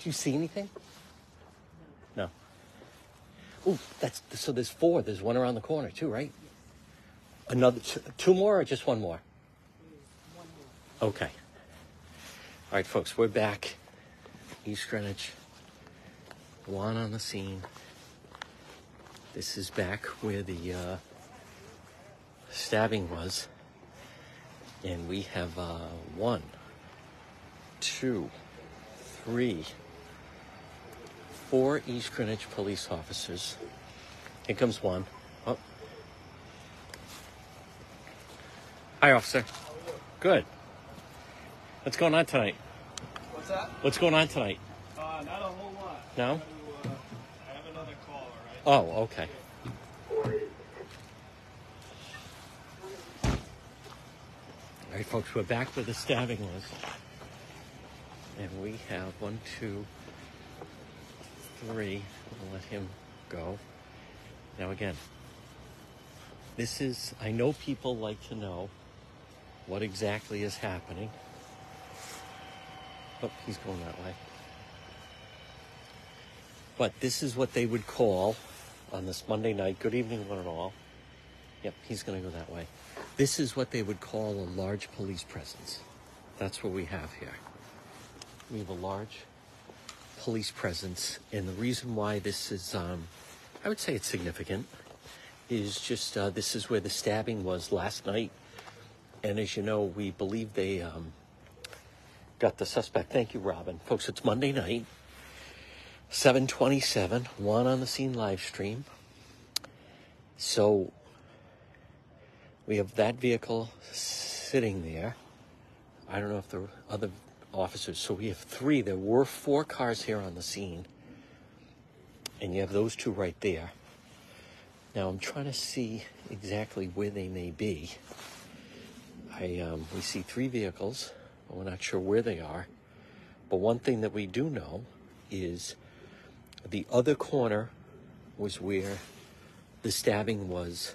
Do you see anything? No. Ooh, that's so. There's four. There's one around the corner too, right? Another two, more or just one more? Okay. All right, folks, we're back. East Greenwich. Juan on the scene. This is back where the uh, stabbing was. And we have uh, one, two, three, four East Greenwich police officers. Here comes one. Oh. Hi, officer. Good. What's going on tonight? What's that? What's going on tonight? Uh, not a whole lot. No? To, uh, I have another call, all right? Oh, okay. All right, folks, we're back where the stabbing was. And we have one, two, three. We'll let him go. Now, again, this is, I know people like to know what exactly is happening. Oh, he's going that way. But this is what they would call on this Monday night. Good evening, one and all. Yep, he's going to go that way. This is what they would call a large police presence. That's what we have here. We have a large police presence, and the reason why this is, um, I would say it's significant, is just uh, this is where the stabbing was last night. And as you know, we believe they um, got the suspect. Thank you, Robin. Folks, it's Monday night. 727, one on the scene live stream. So we have that vehicle sitting there. I don't know if were other officers. So we have three. There were four cars here on the scene. And you have those two right there. Now I'm trying to see exactly where they may be. I um, we see three vehicles. but We're not sure where they are. But one thing that we do know is the other corner was where the stabbing was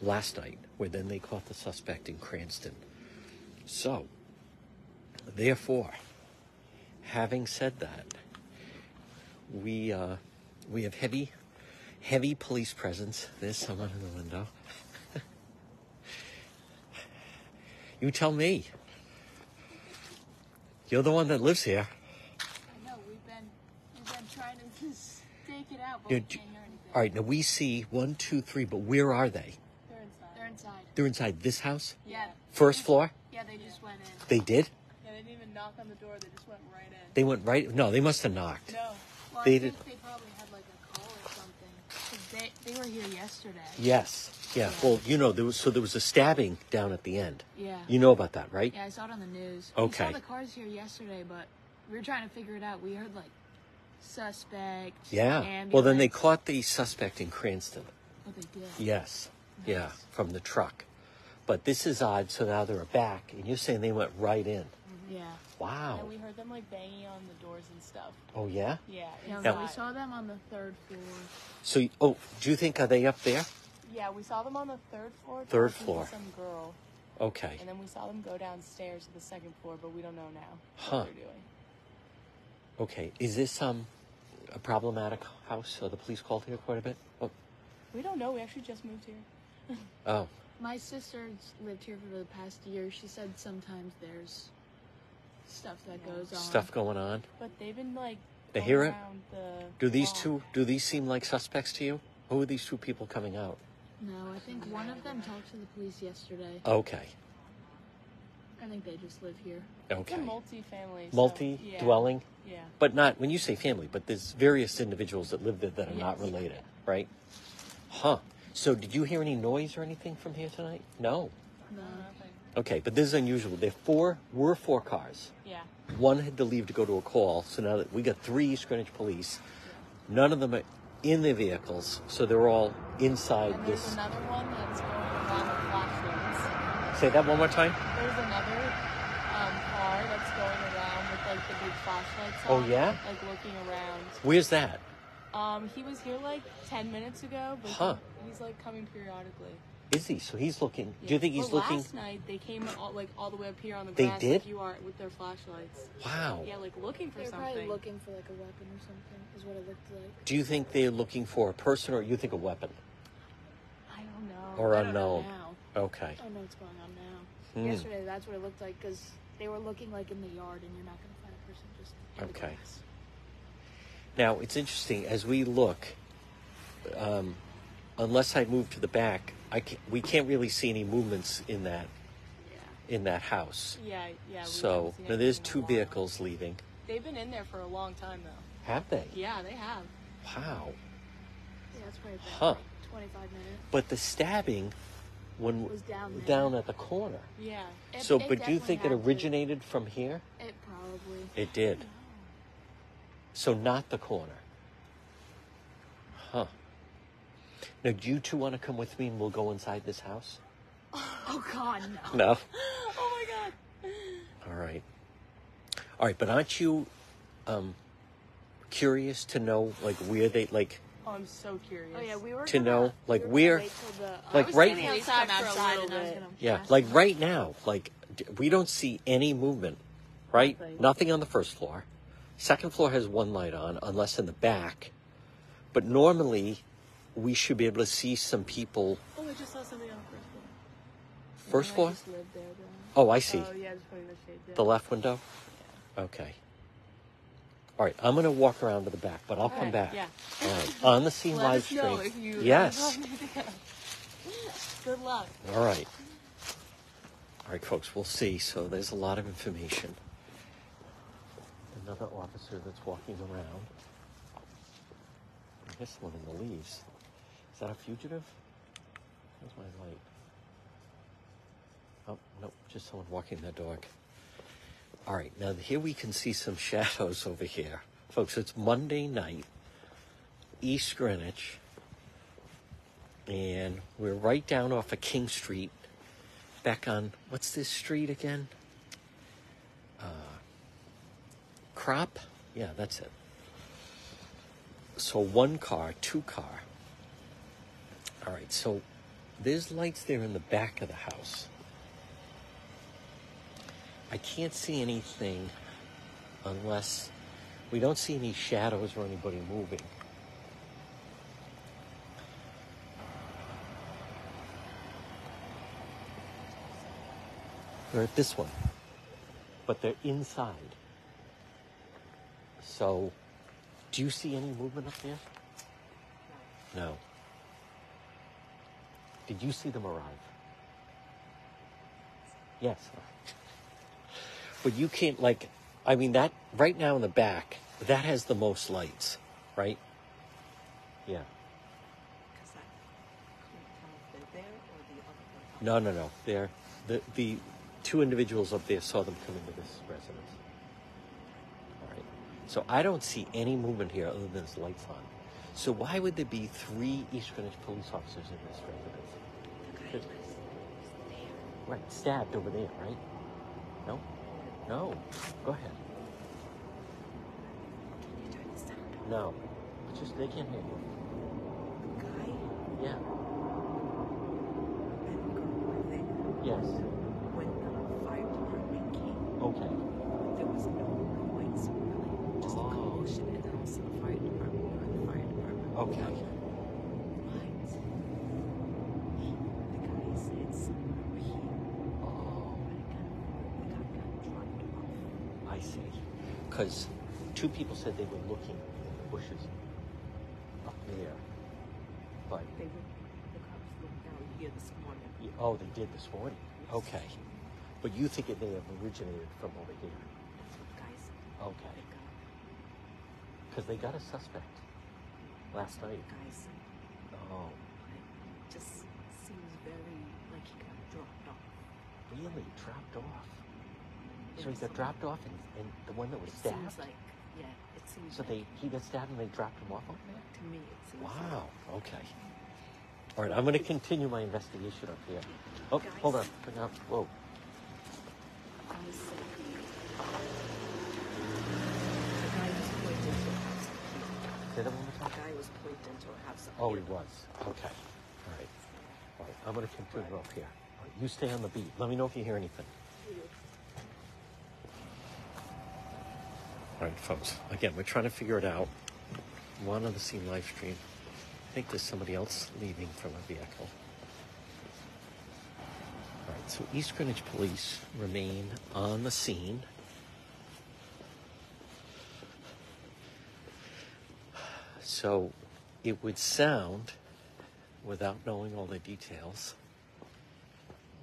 last night, where then they caught the suspect in Cranston. So, therefore, having said that, we uh, we have heavy, heavy police presence. There's someone in the window. you tell me. You're the one that lives here. I know we've been we've been trying to stake it out, but Yeah, we can't hear anything. All right, now we see one, two, three, but where are they? They're inside. They're inside. They're inside this house? Yeah. First floor? Yeah, they just went in. They did? Yeah, didn't knock on the door. They just went right in. They went right? No, they must have knocked. No. Well, They I did- think they probably had like a call or something. they they were here yesterday. Yes. Yeah. Well, you know, there was so there was a stabbing down at the end. Yeah. You know about that, right? Yeah, I saw it on the news. Okay. We saw the cars here yesterday, but we were trying to figure it out. We heard like suspect. Yeah. Ambulance. Well, then they caught the suspect in Cranston. Oh, they did. Yes. Yeah, from the truck. But this is odd. So now they're back, and you're saying they went right in. Yeah. Wow. And we heard them like banging on the doors and stuff. Oh yeah. Yeah. Yeah, we saw them on the third floor. So, you- oh, do you think are they up there? Yeah, we saw them on the third floor. Third talking to floor. Some girl, Okay. and then we saw them go downstairs to the second floor, but we don't know now Huh. what they're doing. Okay. Is this um a problematic house? Are the police called here quite a bit? Oh. We don't know. We actually just moved here. Oh. My sister's lived here for the past year. She said sometimes there's stuff that Yeah. goes on. Stuff going on. But they've been like. They hear it? around The Do these block. two? Do these seem like suspects to you? Who are these two people coming out? No, I think one of them talked to the police yesterday. Okay. I think they just live here. It's Okay. a multi-family. so- Multi yeah. dwelling, Yeah. but not when you say family, but there's various individuals that live there that are not related, right? Huh. So did you hear any noise or anything from here tonight? No. No. Okay, but this is unusual. There four were four cars. Yeah. One had to leave to go to a call, so now that we got three East Greenwich police, none of them are in their vehicles, so they're all inside And there's this. another one that's going around with flashlights. Say that one more time. There's another um, car that's going around with like the big flashlights Oh, yeah? Like looking around. Where's that? Um, he was here like ten minutes ago, but Huh. he's like coming periodically. Is he? So he's looking. Do you think he's well, looking? Last night they came all, like all the way up here on the They grass did? like you are with their flashlights. Wow. Yeah, like looking for something. They're something. probably looking for like a weapon or something. Is what it looked like. Do you think they're looking for a person, or you think a weapon, I don't know. or I don't know unknown? now. Okay. I don't know what's going on now. Hmm. Yesterday, that's what it looked like because they were looking like in the yard, and you're not going to find a person just in the Okay. grass. Now it's interesting as we look. Um, unless I move to the back, I can, we can't really see any movements in that Yeah. in that house. Yeah, yeah. we So now there's anything in a two vehicles leaving. They've been in there for a long time though. Have they? Yeah, they have. Wow. Yeah, that's probably Huh. like 25 minutes. But the stabbing, when Was down there. down at the corner. Yeah. It- so, it but do you think it had to. originated from here? It probably. It did. So not the corner. Huh. Now, do you two want to come with me and we'll go inside this house? Oh God, no. No. Oh my god. All right. All right, but aren't you um, curious to know like where they like Oh, I'm so curious. Oh yeah, we were To gonna, know, like, we where- gonna wait till the, uh, like, right- now, outside come for a outside and I was gonna yeah, like them. right now, like we don't see any movement, right? Nothing. Nothing on the first floor. Second floor has one light on, unless in the back. But normally, we should be able to see some people. Oh, I just saw somebody on the first floor. First I floor? lived there. Oh, I see. Oh yeah, the shade there. The left window? Yeah. Okay. All right, I'm going to walk around to the back, but I'll come Alright, back. Yeah. All right, on the scene Let live stream. yes. Good luck. All right. All right, folks, we'll see. So there's a lot of information. Another officer that's walking around. I guess one in the leaves. Is that a fugitive? Where's my light? Oh, no, just someone walking their dog. All right, now here we can see some shadows over here. Folks, it's Monday night, East Greenwich, and we're right down off of King Street, back on, what's this street again? Uh, Crop? Yeah, that's it. So one car, two car. All right, so there's lights there in the back of the house. I can't see anything unless we don't see any shadows or anybody moving. They're at this one, but they're inside. So, do you see any movement up there? No. Did you see them arrive? Yes. But you can't like I mean that right now in the back, that has the most lights, right? Yeah. Because I couldn't tell if they're there or the other one. No, no, no. They're the the two individuals up there saw them come into this residence. All right. So I don't see any movement here other than this lights on. So why would there be three East Greenwich police officers in this residence? The guy was, there. Right, stabbed over there, right? No? No. Go ahead. Can you turn this down? No. It's just they can't hear you. The guy Yeah. and girl were there. Yes. When the fire department came, Okay. there was no noise really, just Oh. a commotion, and then also the fire department were in the fire department. Okay. But he, the guy said somewhere over here, Oh, but it kind of, the guy got dropped off. I see. Because two people said they were looking in the bushes up there. But, They were, the cops looked down here this morning. y- oh, they did this morning. Okay. But you think it may have originated from over here? That's what the guy. Okay. Because they got a suspect last night. the guy said, Oh, it just seems very like he got dropped off. really? Dropped off? So he got dropped off and, and the one that was It stabbed? seems like, yeah, it seems So like, they he got stabbed and they dropped him off over there? to me, it seems Wow. Okay. All right, I'm going to continue my investigation up here. Oh, Guys. hold on. On. Whoa. like the guy said he, the guy was pointing to a house up here. Say that one more The time. guy was pointing to a house up Oh, he here. was. Okay. All right. All right, I'm gonna continue up here. All right, you stay on the beat. Let me know if you hear anything. All right, folks. Again, we're trying to figure it out. One on the scene live stream. I think there's somebody else leaving from a vehicle. All right, so East Greenwich Police remain on the scene. So it would sound, without knowing all the details,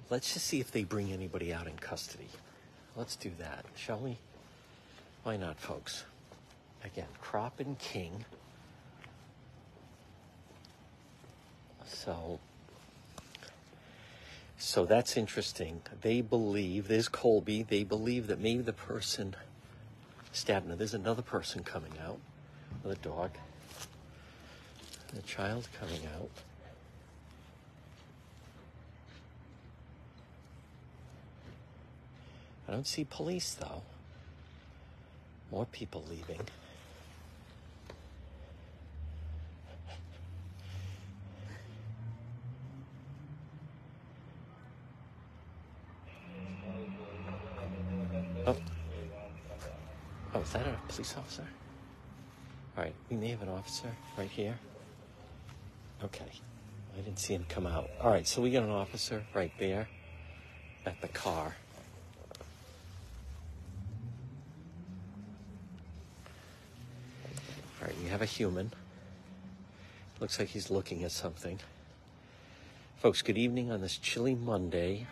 let's just see if they bring anybody out in custody. Let's do that, shall we? Why not, folks? Again, Crop and King. So, so that's interesting. They believe there's Colby. They believe that maybe the person stabbed. Now, there's another person coming out with a dog. The child coming out. I don't see police though. More people leaving. Oh. Oh, is that a police officer? All right, we may have an officer right here. Okay. I didn't see him come out. All right, so we got an officer right there at the car. All right, we have a human. Looks like he's looking at something. Folks, good evening on this chilly Monday.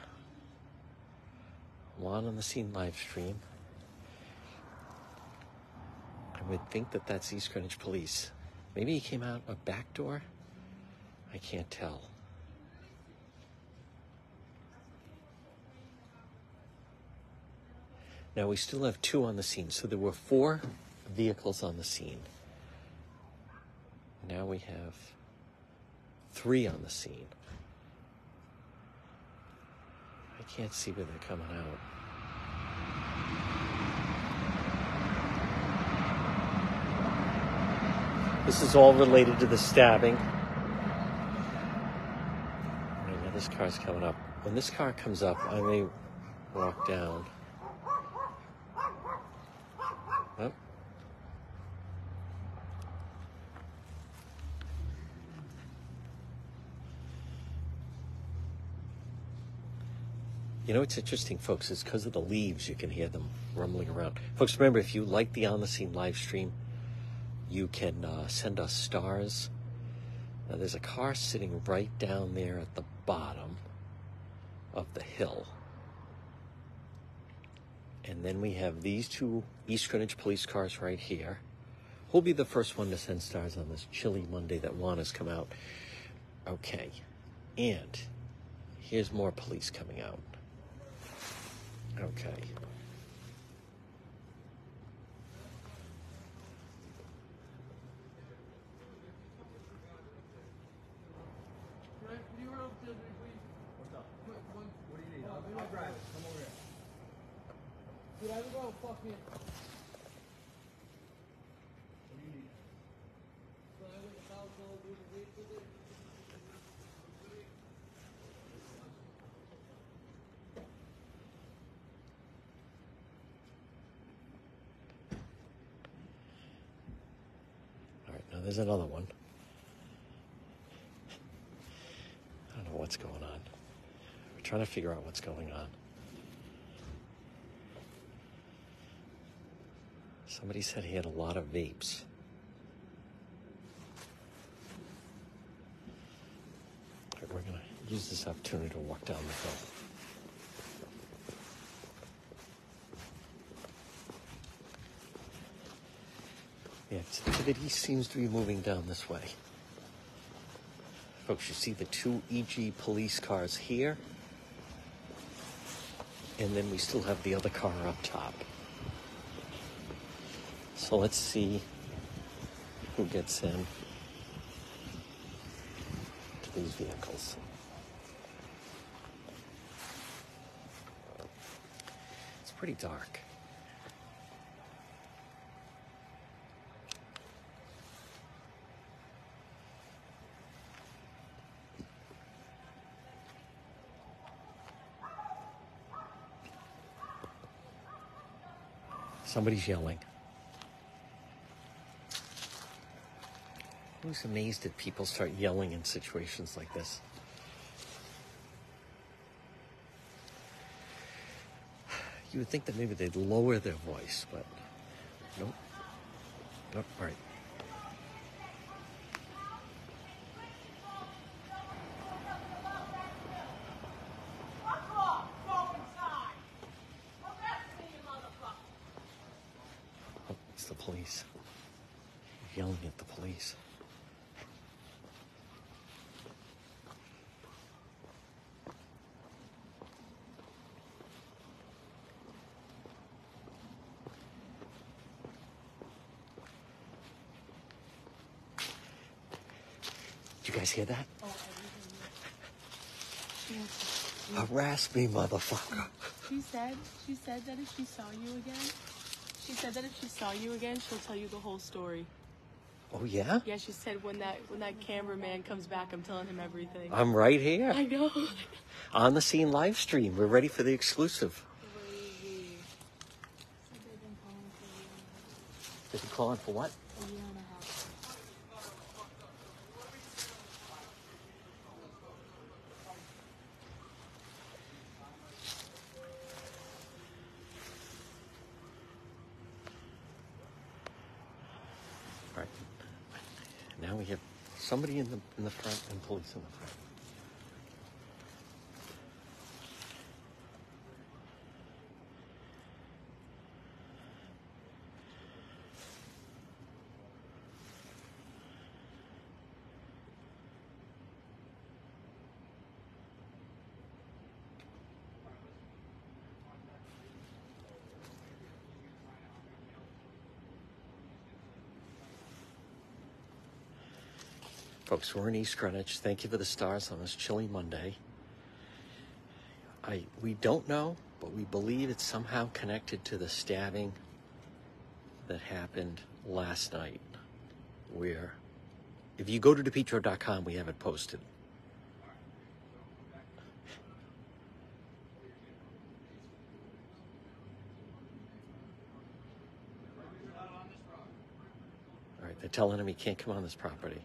Juan on the scene live stream. I would think that that's East Greenwich Police. Maybe he came out a back door. I can't tell. Now we still have two on the scene. So there were four vehicles on the scene. Now we have three on the scene. I can't see where they're coming out. This is all related to the stabbing. Right, now this car's coming up. When this car comes up, I may walk down. Oh. You know, it's interesting, folks. It's because of the leaves you can hear them rumbling around. Folks, remember, if you like the On the Scene live stream, you can uh, send us stars. Now, there's a car sitting right down there at the bottom of the hill. And then we have these two East Greenwich police cars right here. Who'll be the first one to send stars on this chilly Monday that Juan has come out? Okay. And here's more police coming out. Okay. Fucking. All right, now there's another one. I don't know what's going on. We're trying to figure out what's going on. Somebody said he had a lot of vapes. We're going to use this opportunity to walk down the hill. The activity seems to be moving down this way. Folks, you see the two EG police cars here. And then we still have the other car up top. So let's see who gets in to these vehicles. It's pretty dark. Somebody's yelling. I was amazed that people start yelling in situations like this. You would think that maybe they'd lower their voice, but nope. Nope. All right. Oh, it's the police. Yelling at the police. Hear that? Harass me, motherfucker. She said she said that if she saw you again, she said that if she saw you again, she'll tell you the whole story. Oh yeah? Yeah, she said when that when that cameraman comes back, I'm telling him everything. I'm right here I know. on the scene live stream. We're ready for the exclusive. Crazy. Said they've been calling for a year and Is he calling for what half. A year and a half. All right. Now we have somebody in the in the front and police in the front. Folks, we're in East Greenwich. Thank you for the stars on this chilly Monday. I we don't know, but we believe it's somehow connected to the stabbing that happened last night. Where if you go to depetro.com, we have it posted. All right, they're telling him he can't come on this property.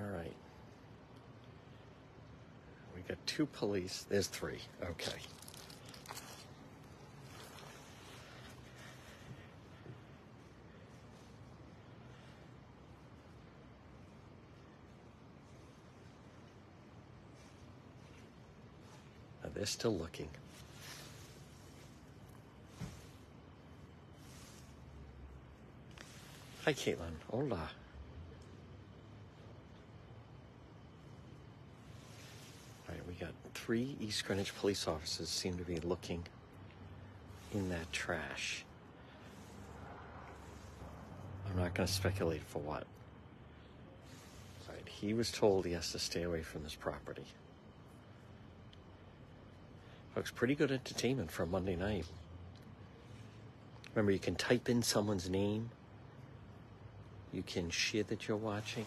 All right. We got two police. There's three. Okay. Now they're still looking. Hi, Caitlin. Hola. All right, we got three East Greenwich police officers seem to be looking in that trash. I'm not going to speculate for what. Right, he was told he has to stay away from this property. Looks pretty good entertainment for a Monday night. Remember, you can type in someone's name. You can share that you're watching.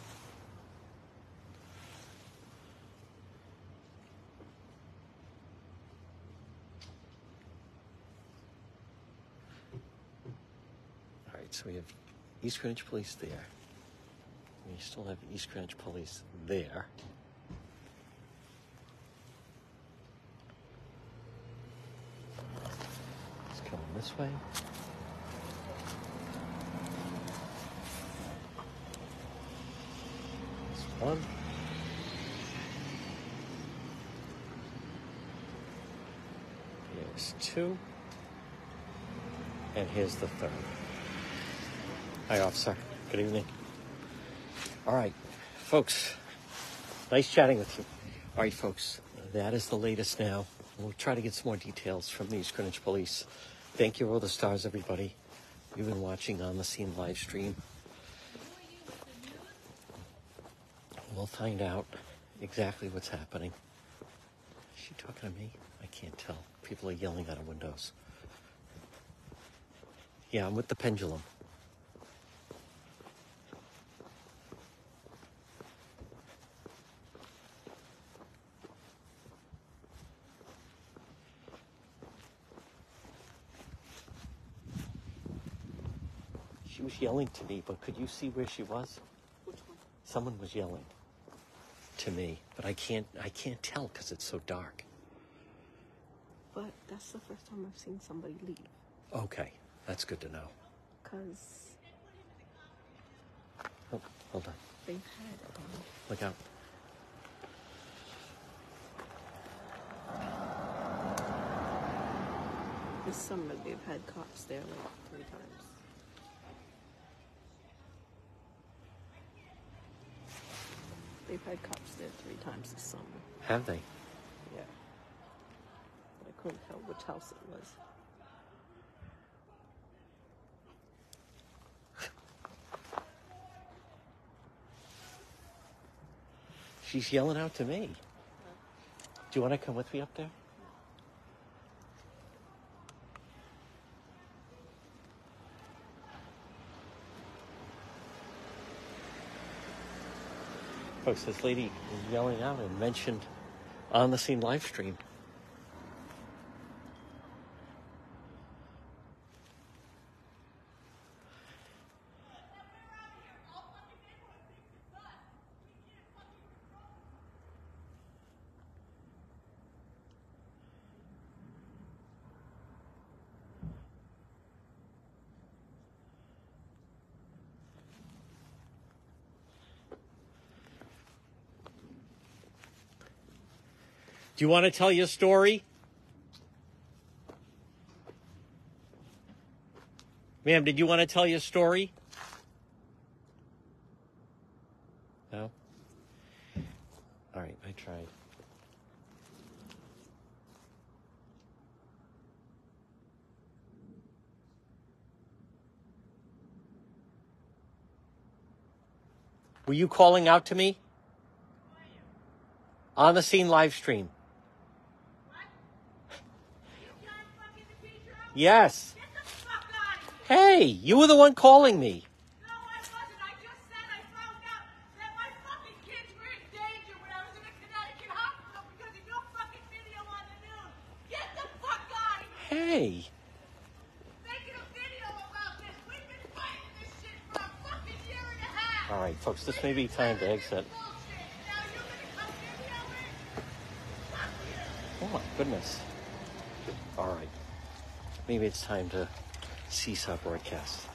So we have East Greenwich Police there. We still have East Greenwich Police there. It's coming this way. This one. Here's two. And here's the third. Hi, officer. Good evening. All right, folks. Nice chatting with you. All right, folks. That is the latest now. We'll try to get some more details from the East Greenwich Police. Thank you, all the stars, everybody. You've been watching on the scene live stream. We'll find out exactly what's happening. Is she talking to me? I can't tell. People are yelling out of windows. Yeah, I'm with the pendulum. She was yelling to me, but could you see where she was? Which one? Someone was yelling to me, but I can't I can't tell because it's so dark. But that's the first time I've seen somebody leave. Okay, that's good to know. Because Oh, hold on. they've had, um, Look out. this summer, they've had cops there like three times. They've had cops there three times this summer. Have they? Yeah. But I couldn't tell which house it was. She's yelling out to me. Do you want to come with me up there? Folks, this lady yelling out and mentioned on the scene live stream. Do you want to tell your story? Ma'am, did you want to tell your story? No? All right, I tried. Were you calling out to me? On the scene live stream. Yes. Get the fuck out of here! Hey, you were the one calling me. No, I wasn't. I just said I found out that my fucking kids were in danger when I was in a Connecticut hospital because of your fucking video on the news. Get the fuck out of here! Hey. Making a video about this. We've been fighting this shit for a fucking year and a half. All right, folks, this may be time to exit. Bullshit. Now you're gonna come video it? Fuck you. Oh my goodness. All right. Maybe it's time to cease our broadcast.